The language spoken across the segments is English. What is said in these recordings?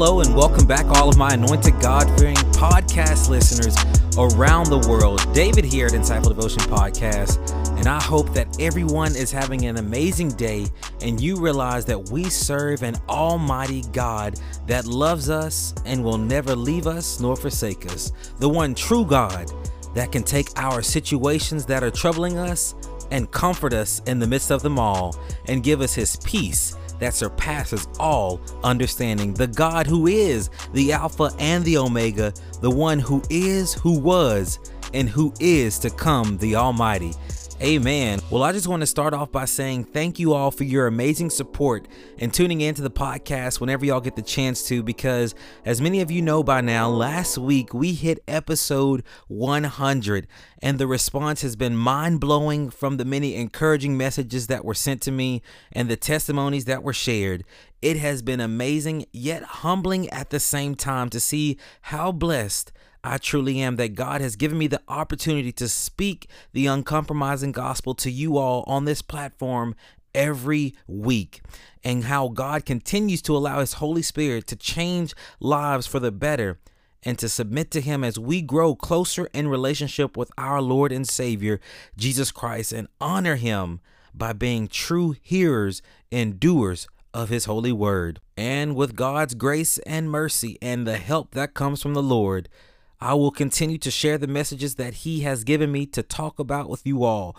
hello, and welcome back, all of my anointed God fearing podcast listeners around the world. David here at Insightful Devotion Podcast, and I hope that everyone is having an amazing day and you realize that we serve an almighty God that loves us and will never leave us nor forsake us. The one true God that can take our situations that are troubling us and comfort us in the midst of them all and give us his peace that surpasses all understanding. The God who is the Alpha and the Omega, the one who is, who was, and who is to come, the Almighty. Amen. Well, I just want to start off by saying thank you all for your amazing support and tuning into the podcast whenever y'all get the chance to, because as many of you know by now, last week we hit episode 100, and the response has been mind blowing from the many encouraging messages that were sent to me and the testimonies that were shared. It has been amazing, yet humbling at the same time to see how blessed I truly am that God has given me the opportunity to speak the uncompromising gospel to you all on this platform every week, and how God continues to allow His Holy Spirit to change lives for the better and to submit to Him as we grow closer in relationship with our Lord and Savior, Jesus Christ, and honor Him by being true hearers and doers of His holy word. And with God's grace and mercy and the help that comes from the Lord, I will continue to share the messages that He has given me to talk about with you all.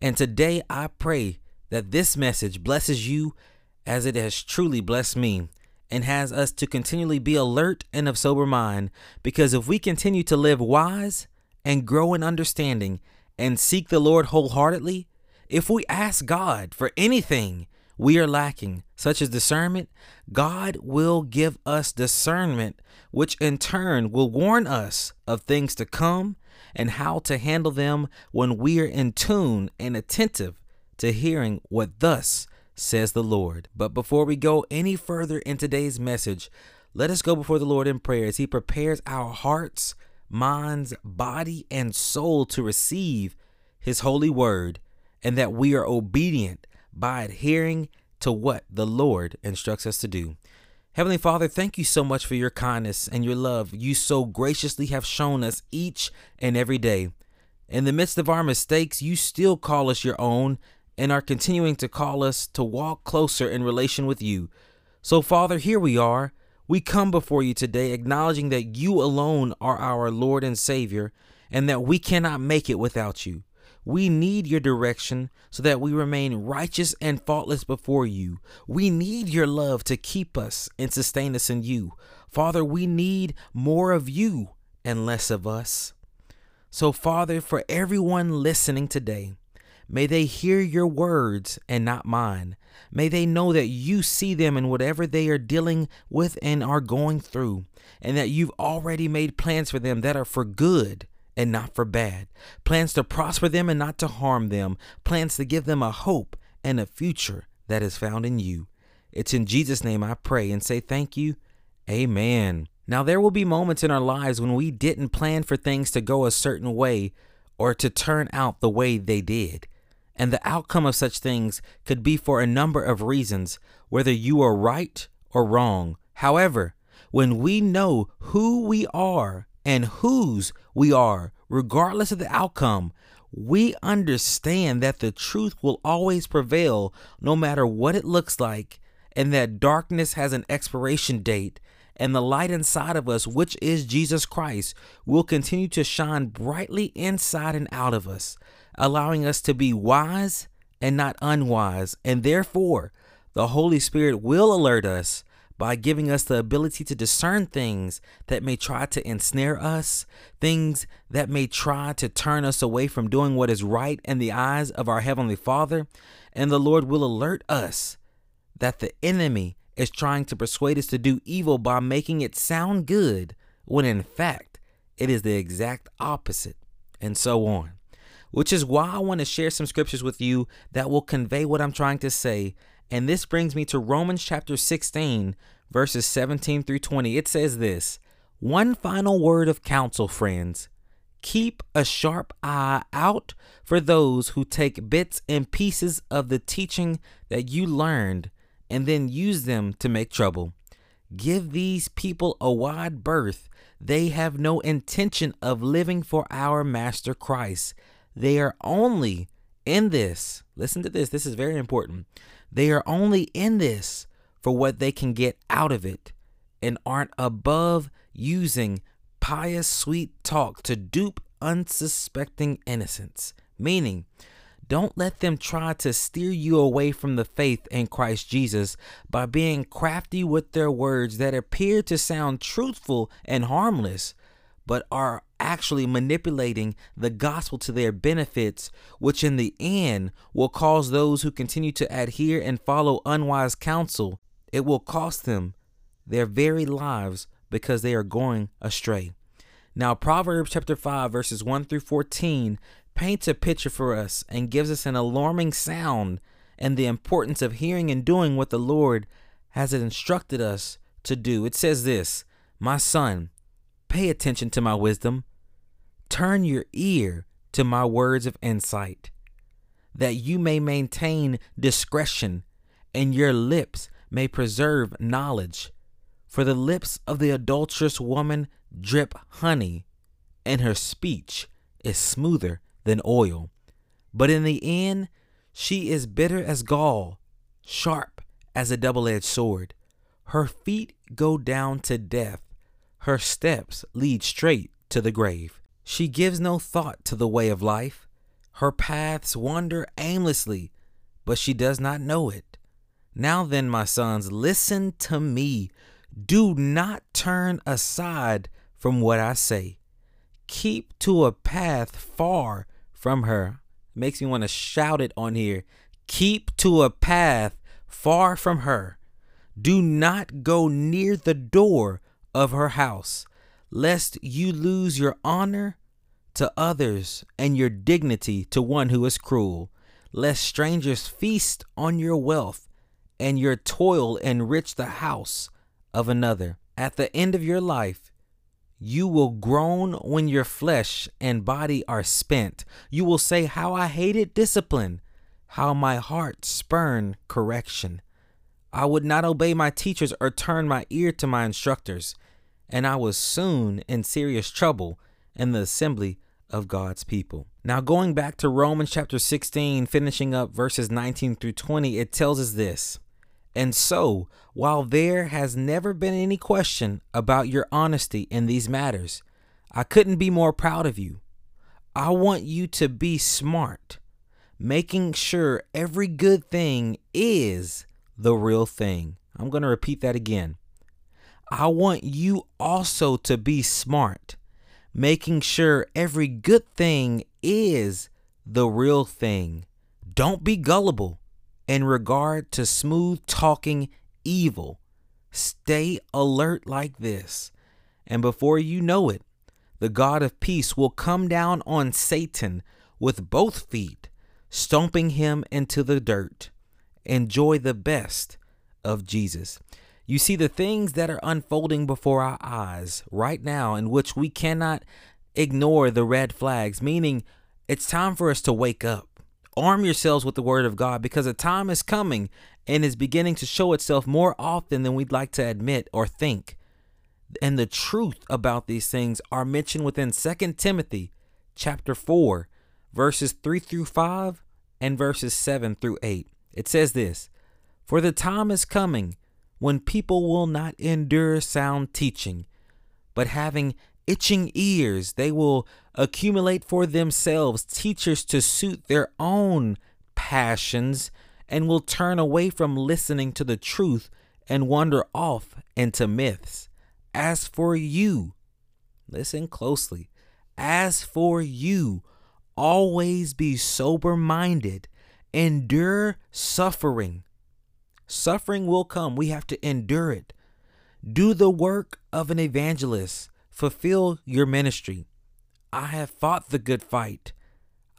And today I pray that this message blesses you as it has truly blessed me and has us to continually be alert and of sober mind. Because if we continue to live wise and grow in understanding and seek the Lord wholeheartedly, if we ask God for anything we are lacking, such as discernment, God will give us discernment, which in turn will warn us of things to come and how to handle them when we are in tune and attentive to hearing what thus says the Lord. But before we go any further in today's message, let us go before the Lord in prayer as He prepares our hearts, minds, body, and soul to receive His holy word, and that we are obedient by adhering to what the Lord instructs us to do. Heavenly Father, thank you so much for your kindness and your love you so graciously have shown us each and every day. In the midst of our mistakes, you still call us your own and are continuing to call us to walk closer in relation with you. So, Father, here we are. We come before you today acknowledging that you alone are our Lord and Savior and that we cannot make it without you. We need your direction so that we remain righteous and faultless before you. We need your love to keep us and sustain us in you. Father, we need more of you and less of us. So, Father, for everyone listening today, may they hear your words and not mine. May they know that you see them in whatever they are dealing with and are going through, and that you've already made plans for them that are for good and not for bad, plans to prosper them and not to harm them, plans to give them a hope and a future that is found in you. It's in Jesus' name I pray and say thank you. Amen. Now, there will be moments in our lives when we didn't plan for things to go a certain way or to turn out the way they did. And the outcome of such things could be for a number of reasons, whether you are right or wrong. However, when we know who we are and whose we are, regardless of the outcome, we understand that the truth will always prevail no matter what it looks like, and that darkness has an expiration date, and the light inside of us, which is Jesus Christ, will continue to shine brightly inside and out of us, allowing us to be wise and not unwise, and therefore the Holy Spirit will alert us by giving us the ability to discern things that may try to ensnare us, things that may try to turn us away from doing what is right in the eyes of our Heavenly Father. And the Lord will alert us that the enemy is trying to persuade us to do evil by making it sound good, when in fact it is the exact opposite, and so on. Which is why I want to share some scriptures with you that will convey what I'm trying to say and this brings me to Romans chapter 16, verses 17 through 20. It says this One final word of counsel, friends. Keep a sharp eye out for those who take bits and pieces of the teaching that you learned and then use them to make trouble. give these people a wide berth. They have no intention of living for our Master Christ. They are only in this. Listen to this. This is very important. They are only in this for what they can get out of it and aren't above using pious sweet talk to dupe unsuspecting innocents. Meaning, don't let them try to steer you away from the faith in Christ Jesus by being crafty with their words that appear to sound truthful and harmless, but are actually manipulating the gospel to their benefits, which in the end will cause those who continue to adhere and follow unwise counsel, it will cost them their very lives because they are going astray. Now, Proverbs chapter 5, verses 1 through 14 paints a picture for us and gives us an alarming sound and the importance of hearing and doing what the Lord has instructed us to do. It says this My son, pay attention to my wisdom, turn your ear to my words of insight, that you may maintain discretion and your lips may preserve knowledge. For the lips of the adulterous woman drip honey, and her speech is smoother than oil. But in the end, she is bitter as gall, sharp as a double edged sword. Her feet go down to death, her steps lead straight to the grave. She gives no thought to the way of life. Her paths wander aimlessly, but she does not know it. Now then, my sons, listen to me. Do not turn aside from what I say. Keep to a path far from her. Makes me want to shout it on here. Keep to a path far from her. Do not go near the door of her house, lest you lose your honor to others and your dignity to one who is cruel, lest strangers feast on your wealth and your toil enrich the house of another. At the end of your life, you will groan when your flesh and body are spent. You will say, How I hated discipline, how my heart spurned correction. I would not obey my teachers or turn my ear to my instructors, and I was soon in serious trouble in the assembly of God's people. Now, going back to Romans chapter 16, finishing up verses 19 through 20, it tells us this and so, while there has never been any question about your honesty in these matters, I couldn't be more proud of you. I want you to be smart, making sure every good thing is the real thing. I'm going to repeat that again. I want you also to be smart, making sure every good thing is the real thing. Don't be gullible in regard to smooth talking evil. Stay alert like this, and before you know it, the God of peace will come down on Satan with both feet, stomping him into the dirt. Enjoy the best of Jesus. You see, the things that are unfolding before our eyes right now, in which we cannot ignore the red flags, meaning it's time for us to wake up. Arm yourselves with the word of God because a time is coming and is beginning to show itself more often than we'd like to admit or think. And the truth about these things are mentioned within 2 Timothy chapter 4 verses 3 through 5 and verses 7 through 8. It says this, "For the time is coming when people will not endure sound teaching, but having itching ears. They will accumulate for themselves teachers to suit their own passions and will turn away from listening to the truth and wander off into myths. As for you, listen closely. As for you, always be sober minded, endure suffering. Suffering will come. We have to endure it. Do the work of an evangelist fulfill your ministry. I have fought the good fight.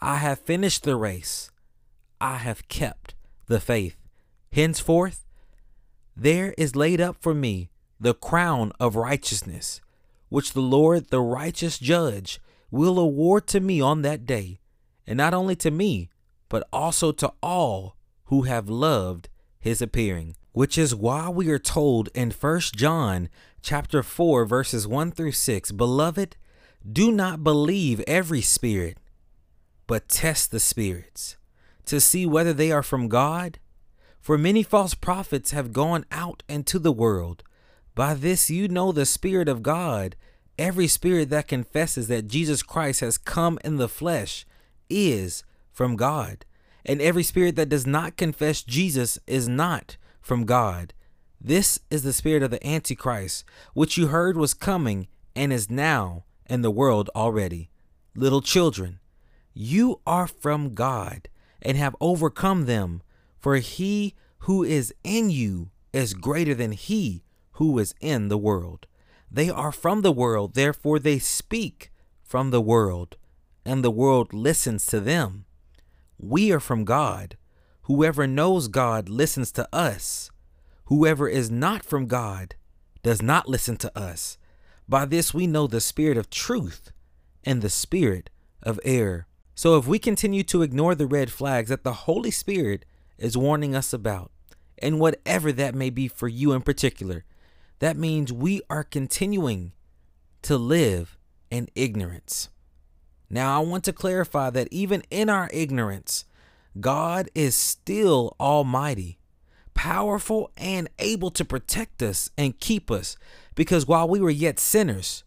I have finished the race. I have kept the faith. Henceforth, there is laid up for me the crown of righteousness, which the Lord, the righteous judge, will award to me on that day, and not only to me, but also to all who have loved his appearing. which is why we are told in 1 John chapter 4 verses 1 through 6, beloved, do not believe every spirit, but test the spirits to see whether they are from God, for many false prophets have gone out into the world. By this you know the spirit of God, every spirit that confesses that Jesus Christ has come in the flesh is from God. And every spirit that does not confess Jesus is not from God. This is the spirit of the Antichrist, which you heard was coming and is now in the world already. Little children, you are from God and have overcome them, for he who is in you is greater than he who is in the world. They are from the world, therefore they speak from the world, and the world listens to them. We are from God. Whoever knows God listens to us. Whoever is not from God does not listen to us. By this we know the spirit of truth and the spirit of error. So if we continue to ignore the red flags that the Holy Spirit is warning us about, and whatever that may be for you in particular, that means we are continuing to live in ignorance. Now, I want to clarify that even in our ignorance, God is still almighty, powerful, and able to protect us and keep us. Because while we were yet sinners,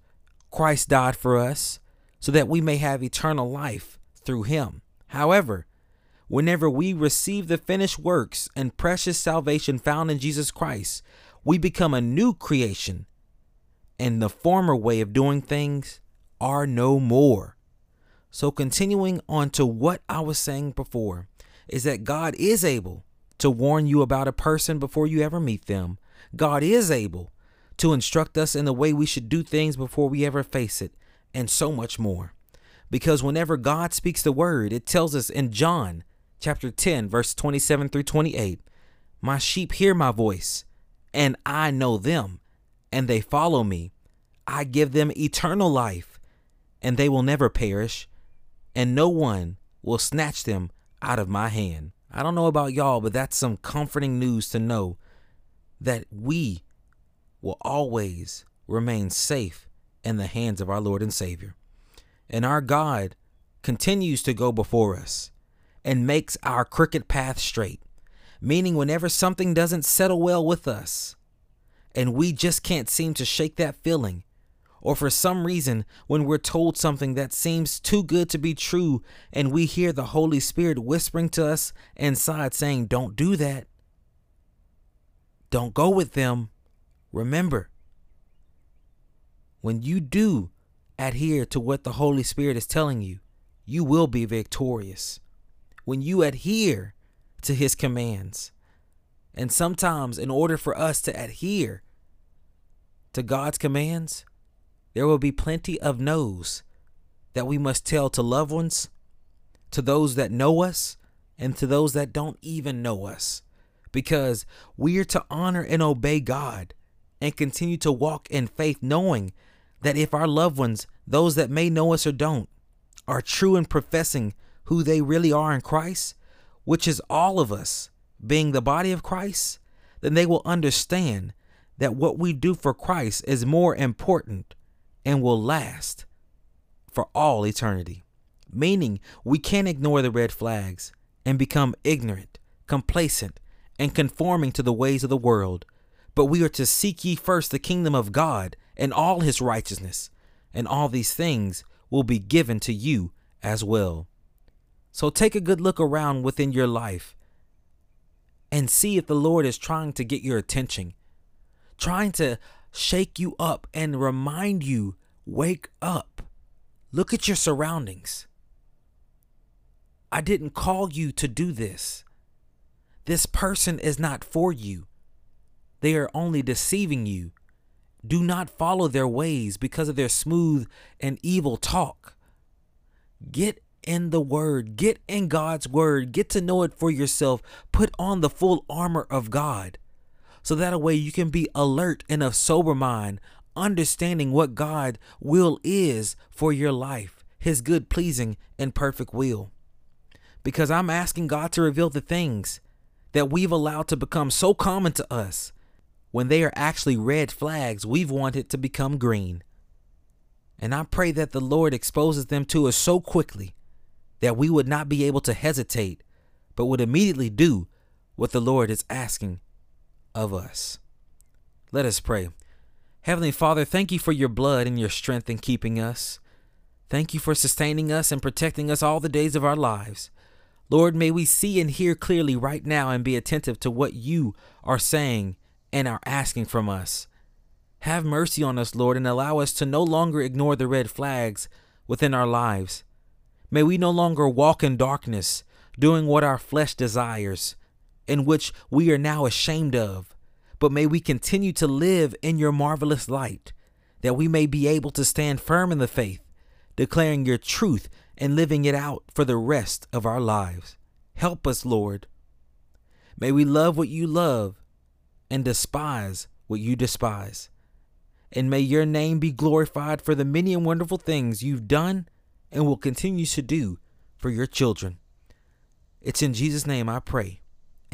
Christ died for us so that we may have eternal life through him. However, whenever we receive the finished works and precious salvation found in Jesus Christ, we become a new creation, and the former way of doing things are no more. So, continuing on to what I was saying before, is that God is able to warn you about a person before you ever meet them. God is able to instruct us in the way we should do things before we ever face it, and so much more. Because whenever God speaks the word, it tells us in John chapter 10, verse 27 through 28 My sheep hear my voice, and I know them, and they follow me. I give them eternal life, and they will never perish and no one will snatch them out of my hand. I don't know about y'all, but that's some comforting news to know that we will always remain safe in the hands of our Lord and Savior. And our God continues to go before us and makes our crooked path straight, meaning whenever something doesn't settle well with us and we just can't seem to shake that feeling, or for some reason, when we're told something that seems too good to be true and we hear the Holy Spirit whispering to us inside saying, Don't do that. Don't go with them. Remember, when you do adhere to what the Holy Spirit is telling you, you will be victorious. When you adhere to His commands, and sometimes, in order for us to adhere to God's commands, there will be plenty of no's that we must tell to loved ones, to those that know us, and to those that don't even know us. Because we are to honor and obey God and continue to walk in faith, knowing that if our loved ones, those that may know us or don't, are true in professing who they really are in Christ, which is all of us being the body of Christ, then they will understand that what we do for Christ is more important and will last for all eternity. Meaning, we can't ignore the red flags and become ignorant, complacent, and conforming to the ways of the world, but we are to seek ye first the kingdom of God and all his righteousness, and all these things will be given to you as well. So take a good look around within your life and see if the Lord is trying to get your attention, trying to shake you up and remind you wake up. Look at your surroundings. I didn't call you to do this. This person is not for you. They are only deceiving you. Do not follow their ways because of their smooth and evil talk. Get in the Word, get in God's Word, get to know it for yourself. Put on the full armor of God so that way you can be alert and of sober mind, understanding what God will is for your life, his good, pleasing, and perfect will. Because I'm asking God to reveal the things that we've allowed to become so common to us when they are actually red flags we've wanted to become green. And I pray that the Lord exposes them to us so quickly that we would not be able to hesitate, but would immediately do what the Lord is asking of us. Let us pray. Heavenly Father, thank you for your blood and your strength in keeping us. Thank you for sustaining us and protecting us all the days of our lives. Lord, may we see and hear clearly right now and be attentive to what you are saying and are asking from us. Have mercy on us, Lord, and allow us to no longer ignore the red flags within our lives. May we no longer walk in darkness, doing what our flesh desires, in which we are now ashamed of, but may we continue to live in your marvelous light, that we may be able to stand firm in the faith, declaring your truth and living it out for the rest of our lives. Help us, Lord. May we love what you love and despise what you despise. And may your name be glorified for the many and wonderful things you've done and will continue to do for your children. It's in Jesus' name I pray.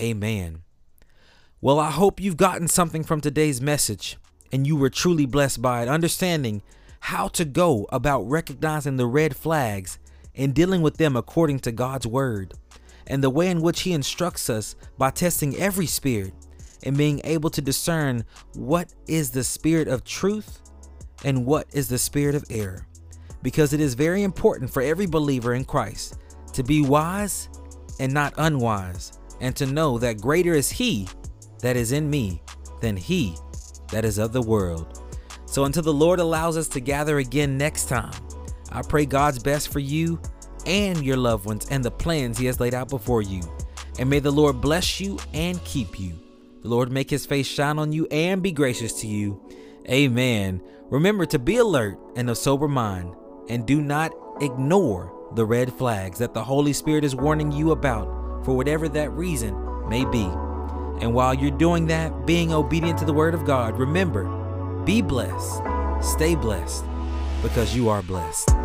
Amen. Well, I hope you've gotten something from today's message and you were truly blessed by it, understanding how to go about recognizing the red flags and dealing with them according to God's word, and the way in which He instructs us by testing every spirit and being able to discern what is the spirit of truth and what is the spirit of error. Because it is very important for every believer in Christ to be wise and not unwise, and to know that greater is He that is in me than He that is of the world. So until the Lord allows us to gather again next time, I pray God's best for you and your loved ones and the plans He has laid out before you. And may the Lord bless you and keep you. The Lord make His face shine on you and be gracious to you. Amen. Remember to be alert and of sober mind, and do not ignore the red flags that the Holy Spirit is warning you about for whatever that reason may be. And while you're doing that, being obedient to the Word of God, remember be blessed, stay blessed, because you are blessed.